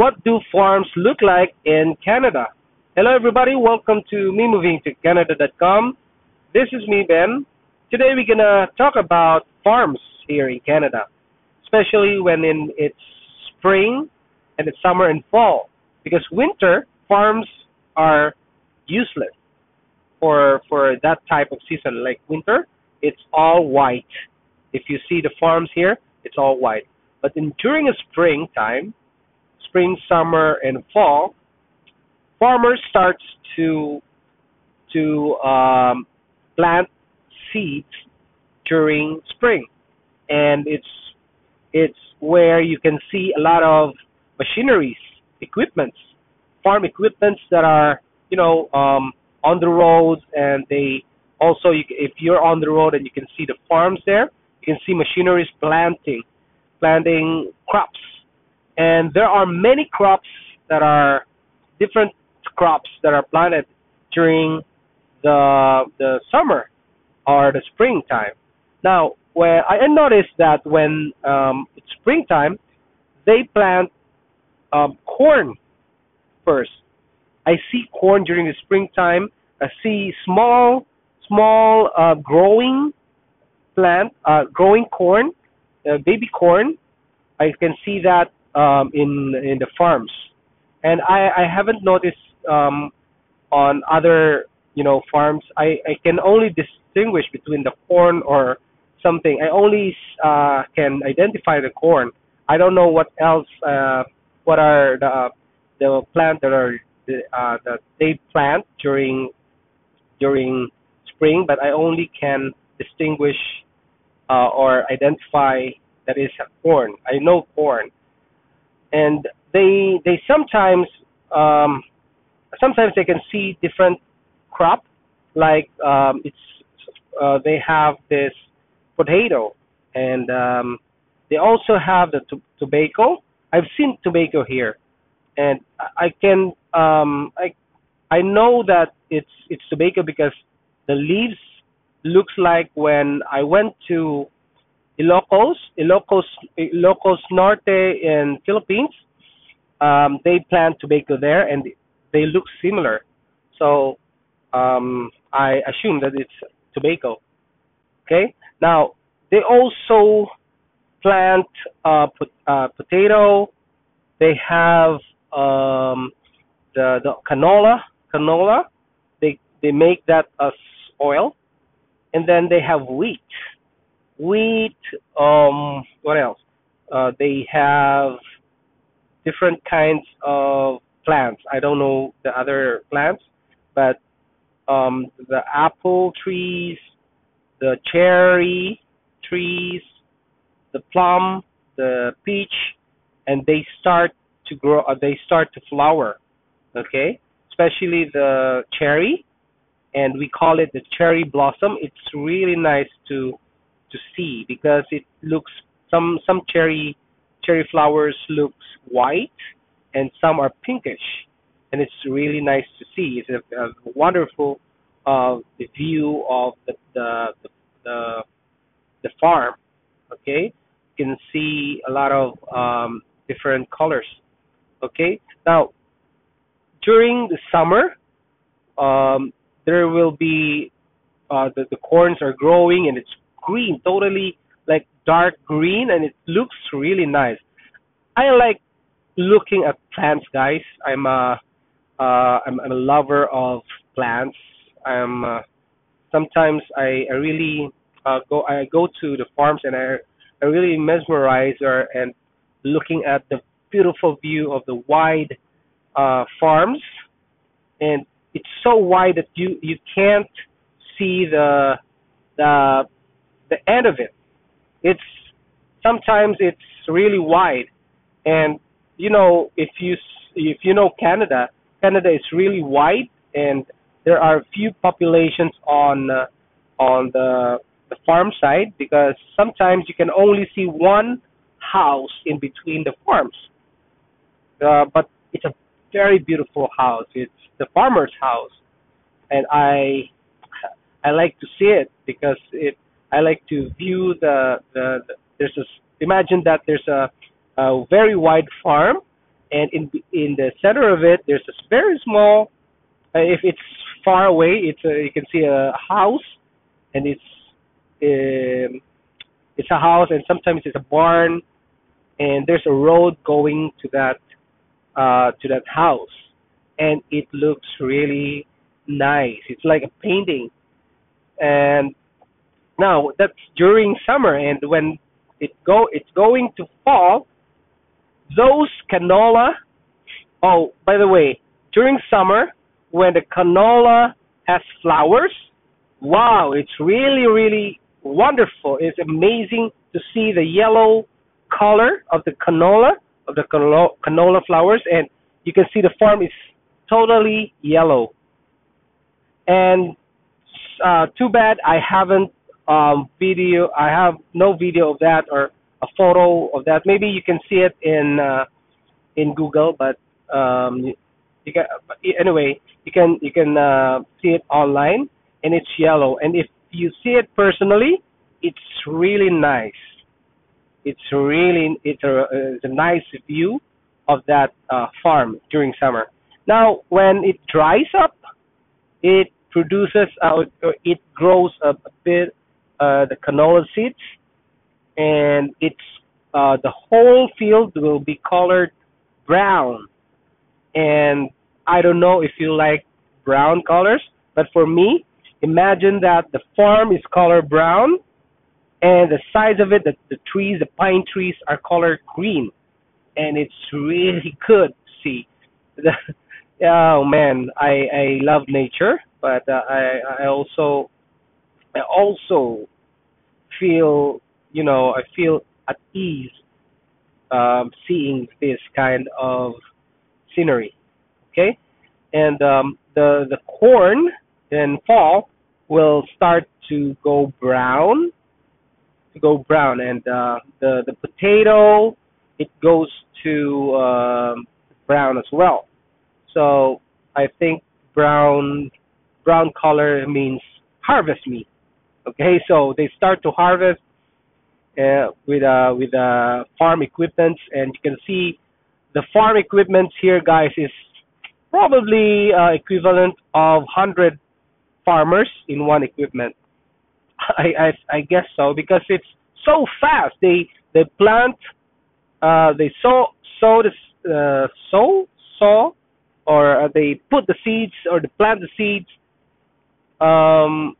what do farms look like in Canada? Hello, everybody. Welcome to me moving to Canada.com. This is me, Ben. Today we're gonna talk about farms here in Canada, especially when in it's spring and it's summer and fall. Because winter farms are useless for for that type of season. Like winter, it's all white. If you see the farms here, it's all white. But in during a springtime, spring, summer, and fall, farmers starts to to um, plant seeds during spring, and it's it's where you can see a lot of machineries, equipments, farm equipments that are you know um, on the roads, and they also you, if you're on the road and you can see the farms there, you can see machineries planting, planting crops and there are many crops that are different crops that are planted during the the summer or the springtime. Now, where I noticed that when um, it's springtime, they plant um, corn first. I see corn during the springtime. I see small, small uh, growing plant, uh, growing corn, uh, baby corn. I can see that um, in in the farms, and I I haven't noticed um, on other you know farms. I I can only distinguish between the corn or something. I only uh, can identify the corn. I don't know what else. Uh, what are the the plant that are uh, that they plant during during spring, but I only can distinguish uh, or identify that is corn. I know corn, and they they sometimes um, sometimes they can see different crop like um, it's uh, they have this potato and um, they also have the t- tobacco. I've seen tobacco here, and I can um, I I know that it's it's tobacco because the leaves looks like when I went to Ilocos, Ilocos, Ilocos Norte in Philippines. Um, they plant tobacco there, and they look similar. So um, I assume that it's tobacco. Okay. Now they also plant uh, uh, potato. They have um, the the canola. Canola. They they make that as oil, and then they have wheat wheat. Um, what else? Uh, they have different kinds of plants. I don't know the other plants, but um, the apple trees, the cherry trees, the plum, the peach, and they start to grow. Uh, they start to flower. Okay, especially the cherry, and we call it the cherry blossom. It's really nice to to see because it looks some some cherry cherry flowers looks white and some are pinkish. And it's really nice to see. It's a, a wonderful uh, view of the the, the the farm okay? You can see a lot of um, different colors okay? Now during the summer um, there will be uh, the, the corns are growing and it's green, totally like dark green, and it looks really nice. I like looking at plants, guys. I'm a uh, I'm, I'm a lover of plants. I'm uh, sometimes I, I really uh, go I go to the farms and I I really mesmerize or and looking at the beautiful view of the wide uh, farms, and it's so wide that you you can't see the the the end of it. It's sometimes it's really wide, and you know if you if you know Canada, Canada is really wide, and there are few populations on uh, on the the farm side because sometimes you can only see one house in between the farms. Uh, but it's a very beautiful house. It's the farmer's house, and I I like to see it because it I like to view the, the, the there's a imagine that there's a, a very wide farm and in in the center of it, there's a very small. Uh, if it's far away, it's a, you can see a house, and it's um, it's a house, and sometimes it's a barn, and there's a road going to that uh, to that house, and it looks really nice. It's like a painting, and now that's during summer, and when it go it's going to fall, those canola. Oh, by the way, during summer when the canola has flowers, wow, it's really really wonderful. It's amazing to see the yellow color of the canola of the canola canola flowers, and you can see the farm is totally yellow. And uh, too bad I haven't um, video. I have no video of that or a photo of that. Maybe you can see it in uh, in Google, but um, you can anyway. You can you can uh, see it online, and it's yellow. And if you see it personally, it's really nice. It's really it's a, it's a nice view of that uh, farm during summer. Now, when it dries up, it produces uh, it grows a, a bit uh, the canola seeds, and it's uh, the whole field will be colored brown. And I don't know if you like brown colors, but for me, imagine that the farm is colored brown, and the size of it, the, the trees, the pine trees are colored green, and it's really good to see. oh man, I I love nature, but uh, I I also I also feel, you know, I feel at ease um, seeing this kind of scenery. Okay, and um, the the corn in fall will start to go brown, to go brown, and uh, the the potato it goes to um, brown as well. So I think brown brown color means harvest meat. Okay, so they start to harvest uh, with uh, with uh, farm equipment, and you can see the farm equipment here, guys, is probably uh, equivalent of hundred farmers in one equipment. I, I I guess so because it's so fast. They they plant, uh, they sow sow the uh, sow sow, or uh, they put the seeds or they plant the seeds. Um,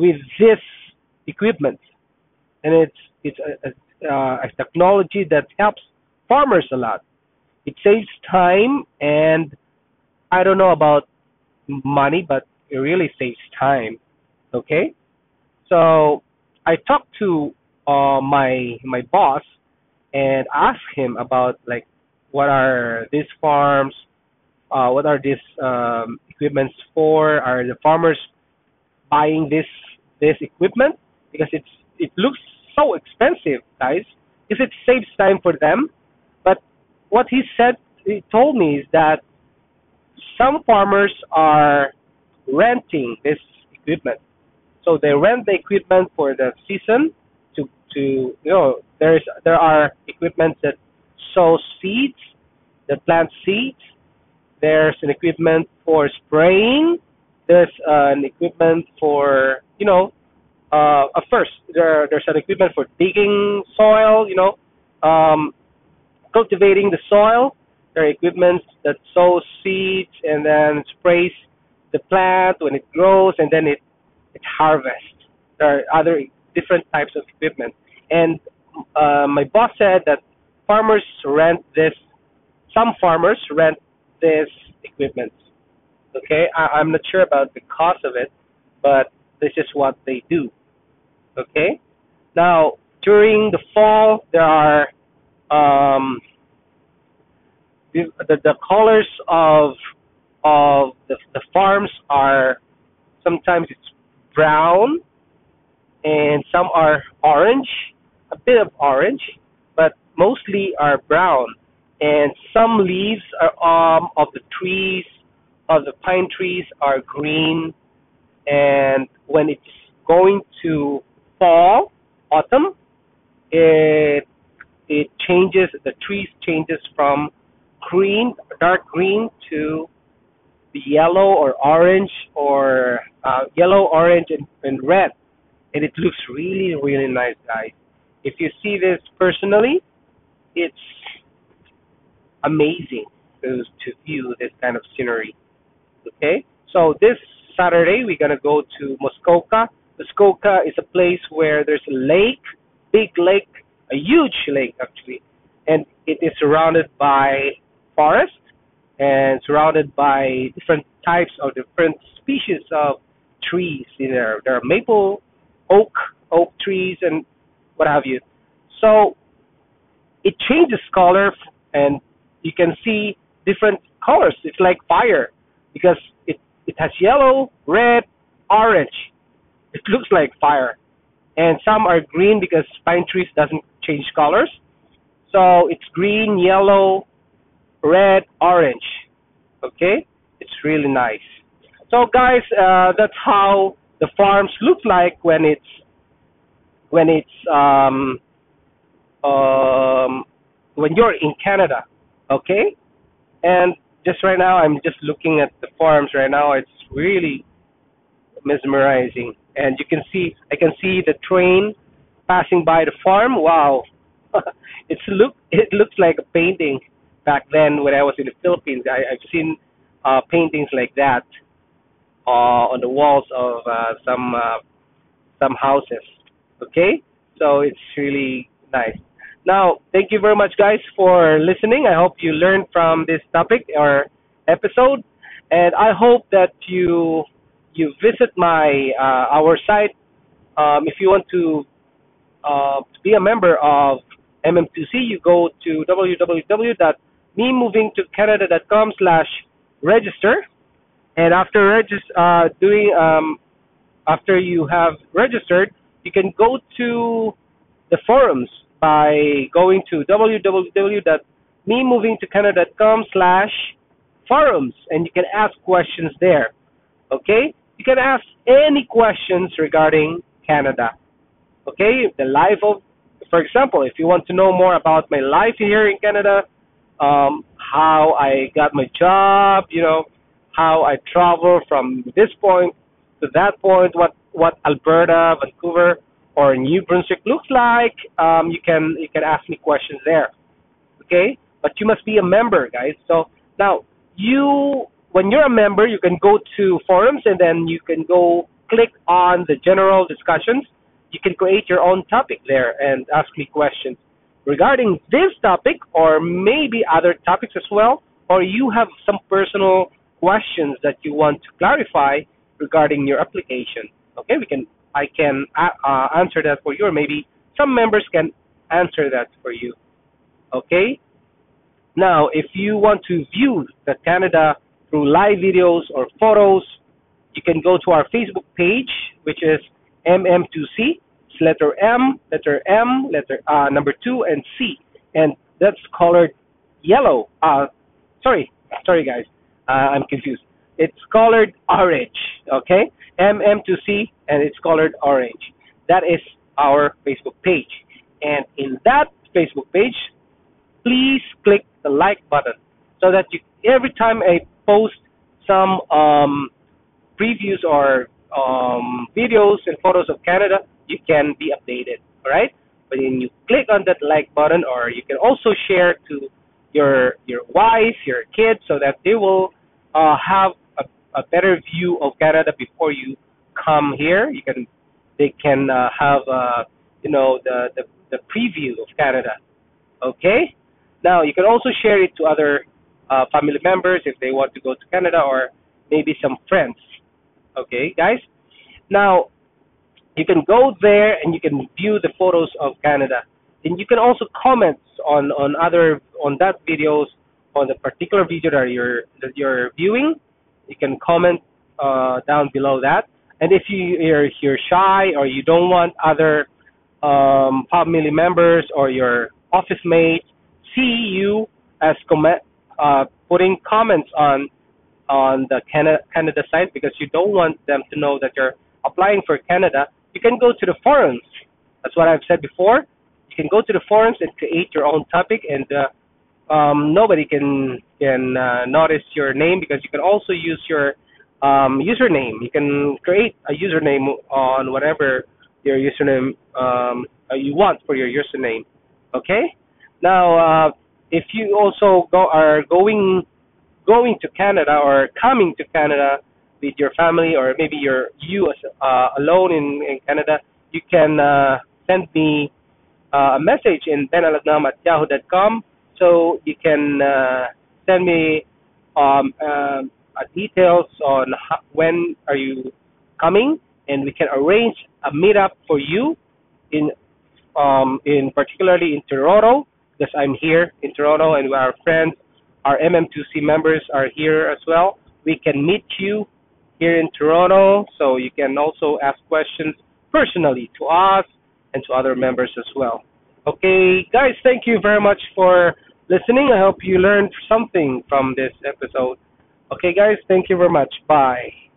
with this equipment, and it's it's a, a, a technology that helps farmers a lot. It saves time, and I don't know about money, but it really saves time. Okay, so I talked to uh, my my boss and asked him about like what are these farms, uh, what are these um, equipments for? Are the farmers buying this this equipment because it's it looks so expensive, guys. If it saves time for them, but what he said, he told me is that some farmers are renting this equipment. So they rent the equipment for the season to to you know there's there are equipment that sow seeds, that plant seeds. There's an equipment for spraying. There's uh, an equipment for you know, uh, at first there there's an equipment for digging soil, you know, um, cultivating the soil. There are equipment that sows seeds and then sprays the plant when it grows and then it it harvests. There are other different types of equipment. And uh, my boss said that farmers rent this. Some farmers rent this equipment. Okay, I, I'm not sure about the cost of it, but this is what they do. Okay. Now during the fall, there are um, the, the, colors of of the, the farms are sometimes it's brown and some are orange, a bit of orange, but mostly are brown. And some leaves are, um, of the trees, of the pine trees, are green and when it's going to fall, autumn, it it changes the trees changes from green, dark green to the yellow or orange or uh, yellow, orange, and, and red, and it looks really, really nice, guys. If you see this personally, it's amazing to to view this kind of scenery. Okay, so this Saturday we're gonna go to Muskoka. Muskoka is a place where there's a lake, big lake, a huge lake actually, and it is surrounded by forest and surrounded by different types of different species of trees in there. There are maple, oak, oak trees, and what have you. So it changes color, and you can see different colors. It's like fire because it has yellow, red, orange. It looks like fire, and some are green because pine trees doesn't change colors. So it's green, yellow, red, orange. Okay, it's really nice. So guys, uh, that's how the farms look like when it's when it's um, um, when you're in Canada. Okay, and just right now, I'm just looking at the farms right now. It's really mesmerizing, and you can see I can see the train passing by the farm. Wow, it's look it looks like a painting back then when I was in the Philippines. I, I've seen uh, paintings like that uh, on the walls of uh, some uh, some houses. Okay, so it's really nice. Now, thank you very much, guys, for listening. I hope you learned from this topic or episode, and I hope that you you visit my uh, our site um, if you want to uh, be a member of MM2C. You go to www.memovingtocanada.com slash register, and after regis- uh, doing um, after you have registered, you can go to the forums by going to www.memovingtocanada.com slash forums and you can ask questions there. Okay? You can ask any questions regarding Canada. Okay? The life of, for example, if you want to know more about my life here in Canada, um, how I got my job, you know, how I travel from this point to that point, what, what Alberta, Vancouver, or New Brunswick looks like, um, you can you can ask me questions there. Okay, but you must be a member, guys. So now you, when you're a member, you can go to forums and then you can go click on the general discussions. You can create your own topic there and ask me questions regarding this topic or maybe other topics as well. Or you have some personal questions that you want to clarify regarding your application. Okay, we can I can uh, uh, answer that for you, or maybe some members can answer that for you. Okay? Now, if you want to view the Canada through live videos or photos, you can go to our Facebook page, which is MM2C. It's letter M, letter M, letter uh, number two, and C, and that's colored yellow. Uh, sorry, sorry guys, uh, I'm confused. It's colored orange. Okay, MM2C, and it's colored orange. That is our Facebook page. And in that Facebook page, please click the like button so that you every time I post some um, previews or um, videos and photos of Canada, you can be updated. All right. But when you click on that like button, or you can also share to your your wife, your kids, so that they will uh, have a better view of Canada before you come here. You can they can uh, have uh, you know the, the the preview of Canada. Okay. Now you can also share it to other uh, family members if they want to go to Canada or maybe some friends. Okay, guys. Now you can go there and you can view the photos of Canada. And you can also comment on on other on that videos on the particular video that you're that you're viewing you can comment uh, down below that. And if you, you're, you're shy or you don't want other um, family members or your office mates see you as comment, uh, putting comments on on the Canada, Canada site because you don't want them to know that you're applying for Canada, you can go to the forums. That's what I've said before. You can go to the forums and create your own topic and uh, um, nobody can can uh, notice your name because you can also use your um, username. You can create a username on whatever your username um, uh, you want for your username. Okay. Now, uh, if you also go are going going to Canada or coming to Canada with your family or maybe you're you uh, alone in, in Canada, you can uh, send me uh, a message in benalagnam at yahoo.com so you can uh, send me um, uh, details on how, when are you coming and we can arrange a meetup for you in um, in particularly in Toronto because I'm here in Toronto and our friends, our MM2C members are here as well. We can meet you here in Toronto, so you can also ask questions personally to us and to other members as well. Okay, guys, thank you very much for listening. I hope you learned something from this episode. Okay, guys, thank you very much. Bye.